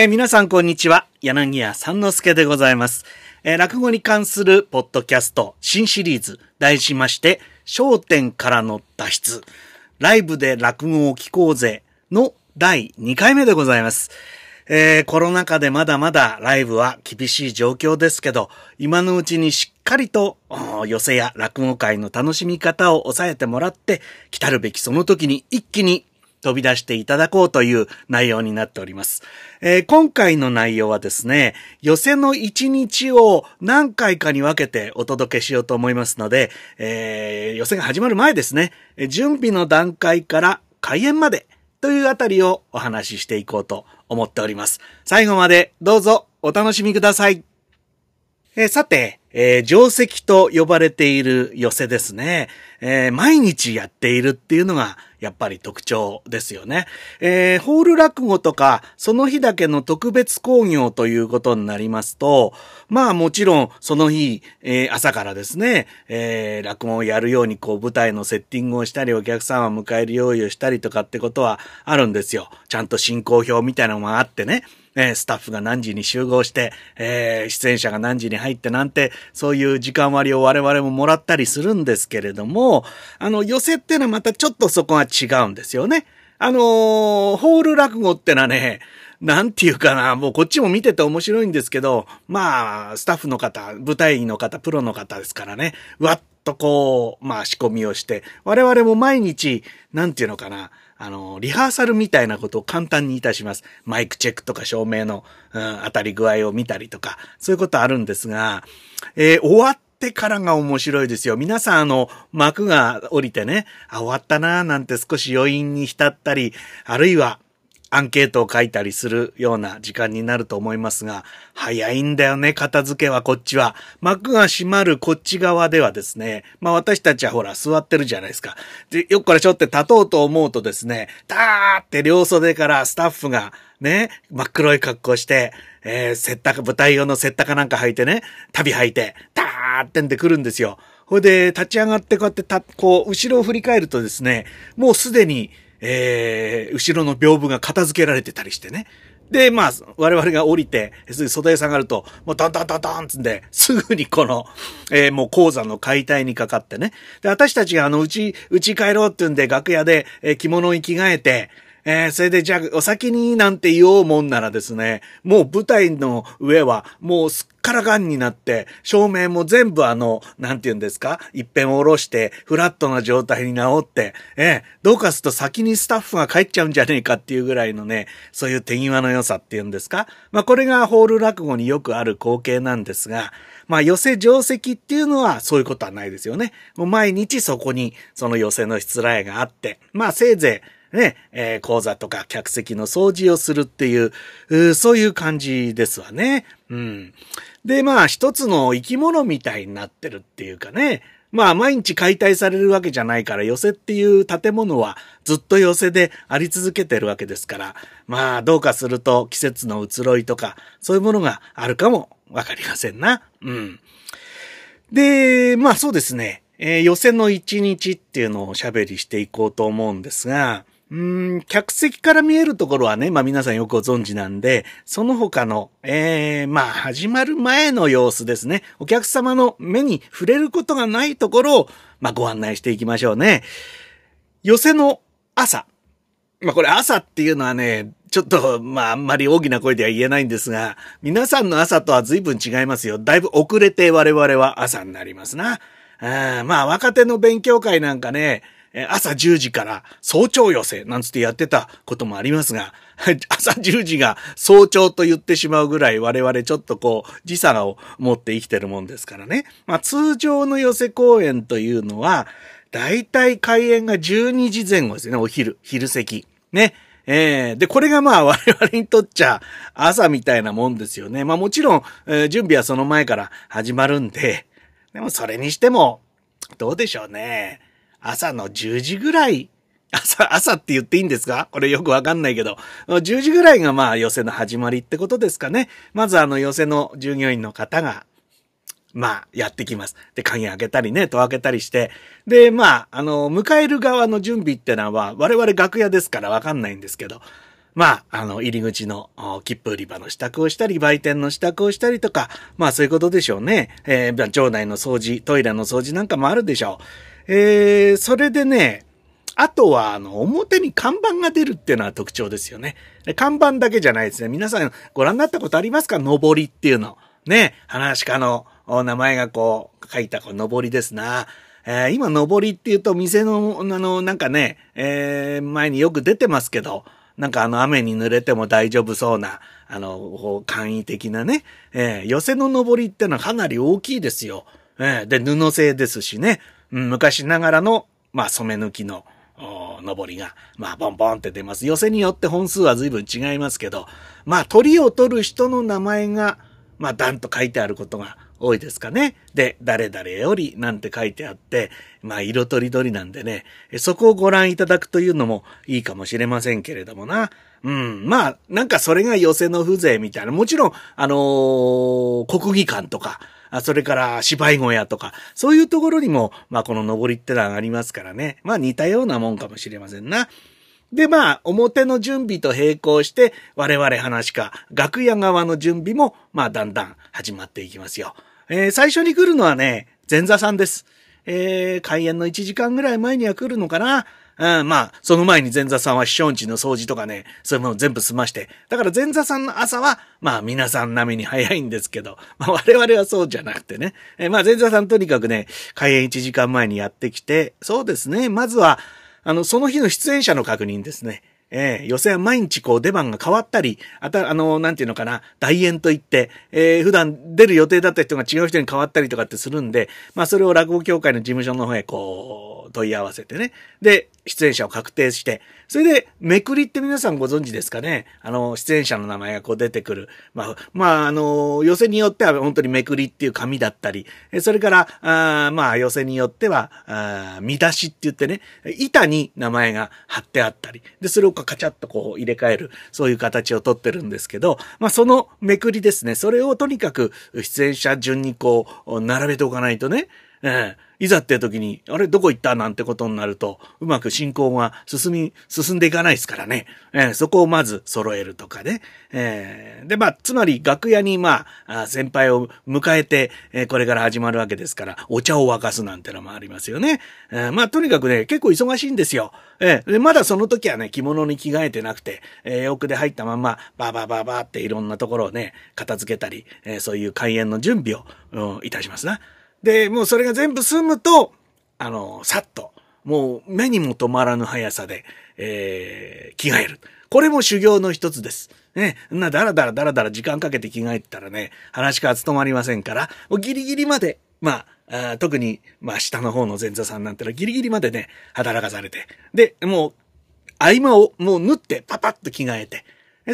えー皆さんこんにちは。柳家三之助でございます。えー落語に関するポッドキャスト新シリーズ題しまして、焦点からの脱出。ライブで落語を聞こうぜの第2回目でございます。えーコロナ禍でまだまだライブは厳しい状況ですけど、今のうちにしっかりと寄せや落語会の楽しみ方を抑えてもらって、来たるべきその時に一気に飛び出していただこうという内容になっております。えー今回の内容はですね、寄せの一日を何回かに分けてお届けしようと思いますので、えー寄せが始まる前ですね、準備の段階から開演までというあたりをお話ししていこうと思っております。最後までどうぞお楽しみください。えーさて、えー定石と呼ばれている寄せですね。えー毎日やっているっていうのが、やっぱり特徴ですよね。えーホール落語とか、その日だけの特別興行ということになりますと、まあもちろん、その日、えー朝からですね、えー落語をやるように、こう、舞台のセッティングをしたり、お客さんを迎える用意をしたりとかってことはあるんですよ。ちゃんと進行表みたいなのもあってね。えスタッフが何時に集合して、えー出演者が何時に入ってなんて、そういう時間割を我々ももらったりするんですけれども、あの、寄せってのはまたちょっとそこが違うんですよね。あのーホール落語ってのはね、なんていうかな、もうこっちも見てて面白いんですけど、まあ、スタッフの方、舞台の方、プロの方ですからね、わっとこう、まあ仕込みをして、我々も毎日、なんていうのかな、あの、リハーサルみたいなことを簡単にいたします。マイクチェックとか照明の、うん、当たり具合を見たりとか、そういうことあるんですが、えー終わってからが面白いですよ。皆さん、あの、幕が降りてね、あ、終わったな、なんて少し余韻に浸ったり、あるいは、アンケートを書いたりするような時間になると思いますが、早いんだよね、片付けはこっちは。幕が閉まるこっち側ではですね、まあ私たちはほら座ってるじゃないですか。で、よくこれちょっと立とうと思うとですね、ダーって両袖からスタッフがね、真っ黒い格好して、えー、セッタか、舞台用のセッタかなんか履いてね、旅履いて、ダーってんで来るんですよ。ほいで、立ち上がってこうやってた、こう、後ろを振り返るとですね、もうすでに、えー、後ろの屏風が片付けられてたりしてね。で、まあ、我々が降りて、すぐ袖へ下がると、もうドンドンドンドンつんで、すぐにこの、えーもう鉱山の解体にかかってね。で、私たちがあの、うち、うち帰ろうって言うんで、楽屋で、えー着物に着替えて、えーそれでじゃあ、お先になんて言おうもんならですね、もう舞台の上は、もうすっからがんになって、照明も全部あの、なんて言うんですか一遍下ろして、フラットな状態に直って、えーどうかすると先にスタッフが帰っちゃうんじゃねえかっていうぐらいのね、そういう手際の良さっていうんですかまあこれがホール落語によくある光景なんですが、まあ寄せ定石っていうのはそういうことはないですよね。もう毎日そこにその寄せの失礼があって、まあせいぜい、ね、えー講座とか客席の掃除をするっていう、そういう感じですわね。うん。で、まあ、一つの生き物みたいになってるっていうかね。まあ、毎日解体されるわけじゃないから、寄せっていう建物はずっと寄せであり続けてるわけですから、まあ、どうかすると季節の移ろいとか、そういうものがあるかもわかりませんな。うん。で、まあそうですね。えー予選の一日っていうのをおしゃべりしていこうと思うんですが、うん、客席から見えるところはね、まあ皆さんよくご存知なんで、その他の、えー、まあ始まる前の様子ですね。お客様の目に触れることがないところを、まあご案内していきましょうね。寄せの朝。まあこれ朝っていうのはね、ちょっと、まああんまり大きな声では言えないんですが、皆さんの朝とは随分違いますよ。だいぶ遅れて我々は朝になりますな。あーまあ若手の勉強会なんかね、朝10時から早朝寄せなんつってやってたこともありますが、朝10時が早朝と言ってしまうぐらい我々ちょっとこう時差を持って生きてるもんですからね。まあ通常の寄せ公演というのは、だいたい開演が12時前後ですね、お昼、昼席。ね。えーで、これがまあ 我々にとっちゃ朝みたいなもんですよね。まあもちろん、えー準備はその前から始まるんで、でもそれにしても、どうでしょうね。朝の10時ぐらい、朝、朝って言っていいんですか？これよくわかんないけど、10時ぐらいがまあ寄せの始まりってことですかね。まずあの寄せの従業員の方が、まあ、やってきます。で、鍵開けたりね、戸開けたりして。で、まあ、あの、迎える側の準備ってのは、我々楽屋ですからわかんないんですけど、まあ、あの、入り口の切符売り場の支度をしたり、売店の支度をしたりとか、まあそういうことでしょうね。えー、場内の掃除、トイレの掃除なんかもあるでしょう。えー、それでね、あとは、あの、表に看板が出るっていうのは特徴ですよね。看板だけじゃないですね。皆さんご覧になったことありますか？上りっていうの。ね、話家の名前がこう、書いたこの上りですな。えー、今、上りっていうと店の、あの、なんかね、えー、前によく出てますけど、なんかあの雨に濡れても大丈夫そうな、あの、簡易的なね、えー、寄せの上りってのはかなり大きいですよ。えー、で、布製ですしね、昔ながらの、まあ、染め抜きの、上りが、まあ、ボンボンって出ます。寄せによって本数は随分違いますけど、まあ、鳥を取る人の名前が、まあ、ダンと書いてあることが多いですかね。で、誰々よりなんて書いてあって、まあ、色とりどりなんでね、そこをご覧いただくというのもいいかもしれませんけれどもな。うん。まあ、なんかそれが寄せの風情みたいな。もちろん、あのー、国技館とか、それから芝居小屋とか、そういうところにも、まあこの登りってのはありますからね。まあ似たようなもんかもしれませんな。で、まあ、表の準備と並行して、我々話か、楽屋側の準備も、まあ、だんだん始まっていきますよ。えー、最初に来るのはね、前座さんです。えー、開演の1時間ぐらい前には来るのかな。うん、まあ、その前に前座さんは師匠んちの掃除とかね、そういうものを全部済まして。だから前座さんの朝は、まあ皆さん並みに早いんですけど、まあ我々はそうじゃなくてね。え、まあ前座さんとにかくね、開演1時間前にやってきて、そうですね、まずは、あの、その日の出演者の確認ですね。えー、予選は毎日こう出番が変わったり、あた、あの、なんていうのかな、大演といって、えー、普段出る予定だった人が違う人に変わったりとかってするんで、まあそれを落語協会の事務所の方へこう、問い合わせてね。で、出演者を確定して、それで、めくりって皆さんご存知ですかね。あの、出演者の名前がこう出てくる。まあ、まあ、あの、寄せによっては本当にめくりっていう紙だったり、それから、あまあ、寄せによっては、あ見出しって言ってね、板に名前が貼ってあったり、で、それをカチャッとこう入れ替える、そういう形をとってるんですけど、まあ、そのめくりですね、それをとにかく出演者順にこう、並べておかないとね、ええいざって時に、あれ、どこ行ったなんてことになると、うまく進行が進み、進んでいかないですからね。えー、そこをまず揃えるとかね。えー、で、まあ、つまり楽屋に、まあ、先輩を迎えて、えー、これから始まるわけですから、お茶を沸かすなんてのもありますよね。えー、まあ、とにかくね、結構忙しいんですよ。えー、で、まだその時はね、着物に着替えてなくて、えー、奥で入ったまま、バーバーバーバーっていろんなところをね、片付けたり、えー、そういう開演の準備を、うん、いたしますな。で、もうそれが全部済むと、あの、さっと、もう目にも止まらぬ速さで、えー、着替える。これも修行の一つです。ね、な、だらだらだらだら時間かけて着替えてたらね、話が務まりませんから、もうギリギリまで、まあ、あ特に、まあ、下の方の前座さんなんてのはギリギリまでね、働かされて。で、もう、合間をもう縫ってパパッと着替えて、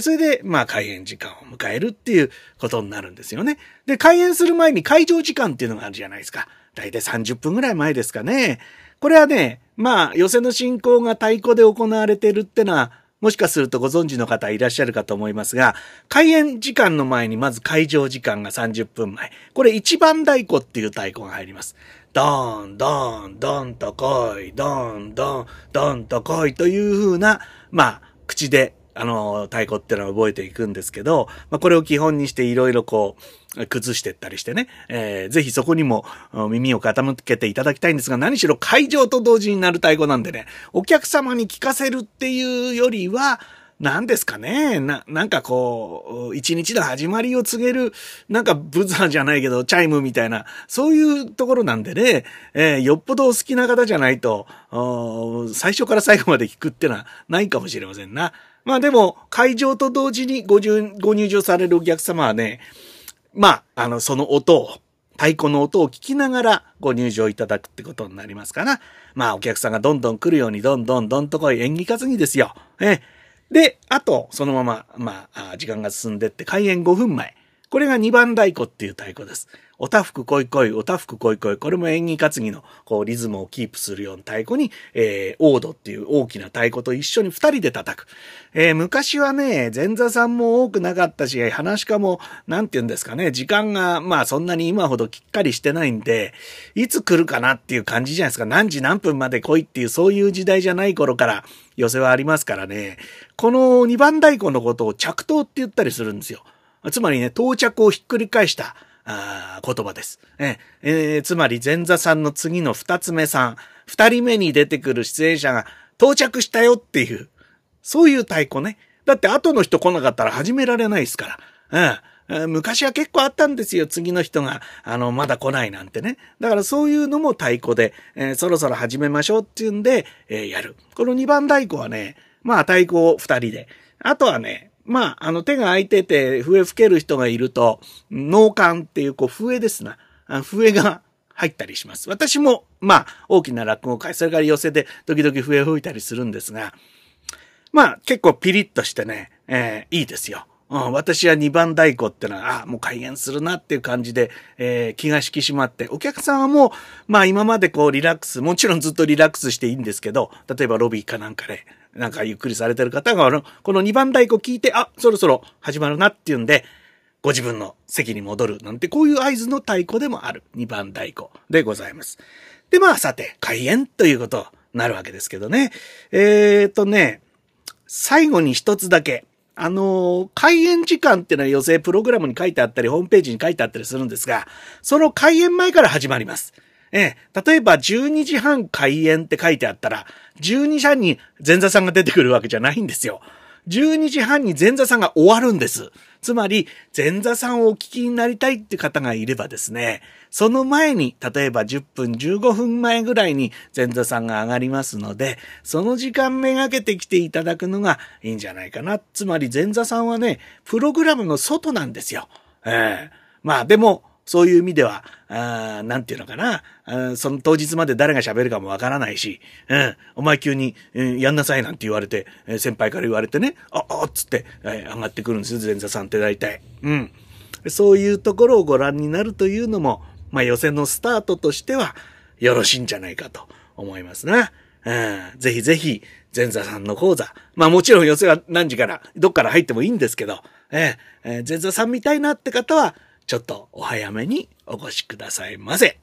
それで、まあ、開演時間を迎えるっていうことになるんですよね。で、開演する前に会場時間っていうのがあるじゃないですか。だいたい30分ぐらい前ですかね。これはね、まあ、寄せの進行が太鼓で行われてるってのは、もしかするとご存知の方いらっしゃるかと思いますが、開演時間の前にまず会場時間が30分前。これ一番太鼓っていう太鼓が入ります。ドーン、ドーン、ドンと来い、ドーン、ドン、ドンと来いというふうな、まあ、口であの、太鼓ってのは覚えていくんですけど、まあ、これを基本にしていろいろこう、崩していったりしてね、えー、ぜひそこにも耳を傾けていただきたいんですが、何しろ会場と同時になる太鼓なんでね、お客様に聞かせるっていうよりは、何ですかね？な、なんかこう、一日の始まりを告げる、なんかブザーじゃないけど、チャイムみたいな、そういうところなんでね、えー、よっぽどお好きな方じゃないと、最初から最後まで聞くってのはないかもしれませんな。まあでも、会場と同時にごご入場されるお客様はね、まあ、あの、その音を、太鼓の音を聞きながらご入場いただくってことになりますから、まあお客さんがどんどん来るようにどんどんどんとこい演技担ぎですよ。えで、あと、そのまま、まあ、時間が進んでって開演5分前。これが2番太鼓っていう太鼓です。おたふくこいこい、おたふくこいこい。これも演技担ぎのこうリズムをキープするような太鼓に、えー、オードっていう大きな太鼓と一緒に二人で叩く。えー、昔はね、前座さんも多くなかったし、話し家も、なんて言うんですかね、時間が、まあそんなに今ほどきっかりしてないんで、いつ来るかなっていう感じじゃないですか。何時何分まで来いっていう、そういう時代じゃない頃から寄せはありますからね。この二番太鼓のことを着刀って言ったりするんですよ。つまりね、到着をひっくり返したあ言葉です。えー、つまり前座さんの次の二つ目さん、二人目に出てくる出演者が到着したよっていう、そういう太鼓ね。だって後の人来なかったら始められないですから。うん。昔は結構あったんですよ。次の人が、あの、まだ来ないなんてね。だからそういうのも太鼓で、えー、そろそろ始めましょうっていうんで、えー、やる。この二番太鼓はね、まあ太鼓を二人で。あとはね、まあ、あの手が空いてて笛吹ける人がいると、脳幹っていうこう笛ですな。笛が入ったりします。私も、まあ、大きな落語会、それから寄せで時々笛吹いたりするんですが、まあ、結構ピリッとしてね、えー、いいですよ。うん、私は二番太鼓ってのは、あもう開演するなっていう感じで、えー、気が引き締まって、お客さんはもう、まあ今までこうリラックス、もちろんずっとリラックスしていいんですけど、例えばロビーかなんかで、なんかゆっくりされてる方が、この二番太鼓聞いて、あ、そろそろ始まるなっていうんで、ご自分の席に戻るなんて、こういう合図の太鼓でもある二番太鼓でございます。で、まあさて、開演ということになるわけですけどね。えー、とね、最後に一つだけ、あの、開演時間っていうのは予定プログラムに書いてあったり、ホームページに書いてあったりするんですが、その開演前から始まります。ええ、例えば12時半開演って書いてあったら、12時半に前座さんが出てくるわけじゃないんですよ。12時半に前座さんが終わるんです。つまり、前座さんをお聞きになりたいって方がいればですね、その前に、例えば10分、15分前ぐらいに前座さんが上がりますので、その時間めがけて来ていただくのがいいんじゃないかな。つまり前座さんはね、プログラムの外なんですよ。ええまあでも、そういう意味では、あなんていうのかなあ、その当日まで誰が喋るかもわからないし、うん、お前急に、うん、やんなさいなんて言われて、先輩から言われてね、あ、あっつって、え、上がってくるんですよ、前座さんって大体。うん。そういうところをご覧になるというのも、まあ予選のスタートとしてはよろしいんじゃないかと思いますな。うん、ぜひぜひ、前座さんの講座。まあもちろん予選は何時から、どっから入ってもいいんですけど、えー、えー、前座さんみたいなって方は、ちょっとお早めにお越しくださいませ。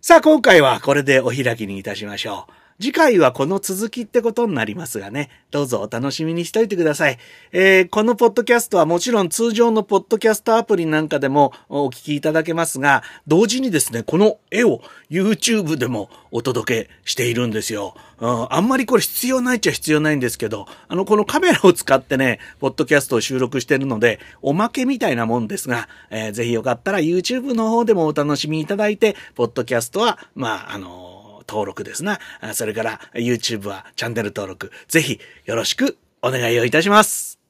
さあ、今回はこれでお開きにいたしましょう。次回はこの続きってことになりますがね、どうぞお楽しみにしておいてください。えー、このポッドキャストはもちろん通常のポッドキャストアプリなんかでもお聞きいただけますが、同時にですね、この絵を YouTube でもお届けしているんですよ。うん、あんまりこれ必要ないっちゃ必要ないんですけど、あの、このカメラを使ってね、ポッドキャストを収録してるので、おまけみたいなもんですが、えー、ぜひよかったら YouTube の方でもお楽しみいただいて、ポッドキャストは、まあ、あの登録ですな。それから YouTube はチャンネル登録、ぜひよろしくお願いをいたします。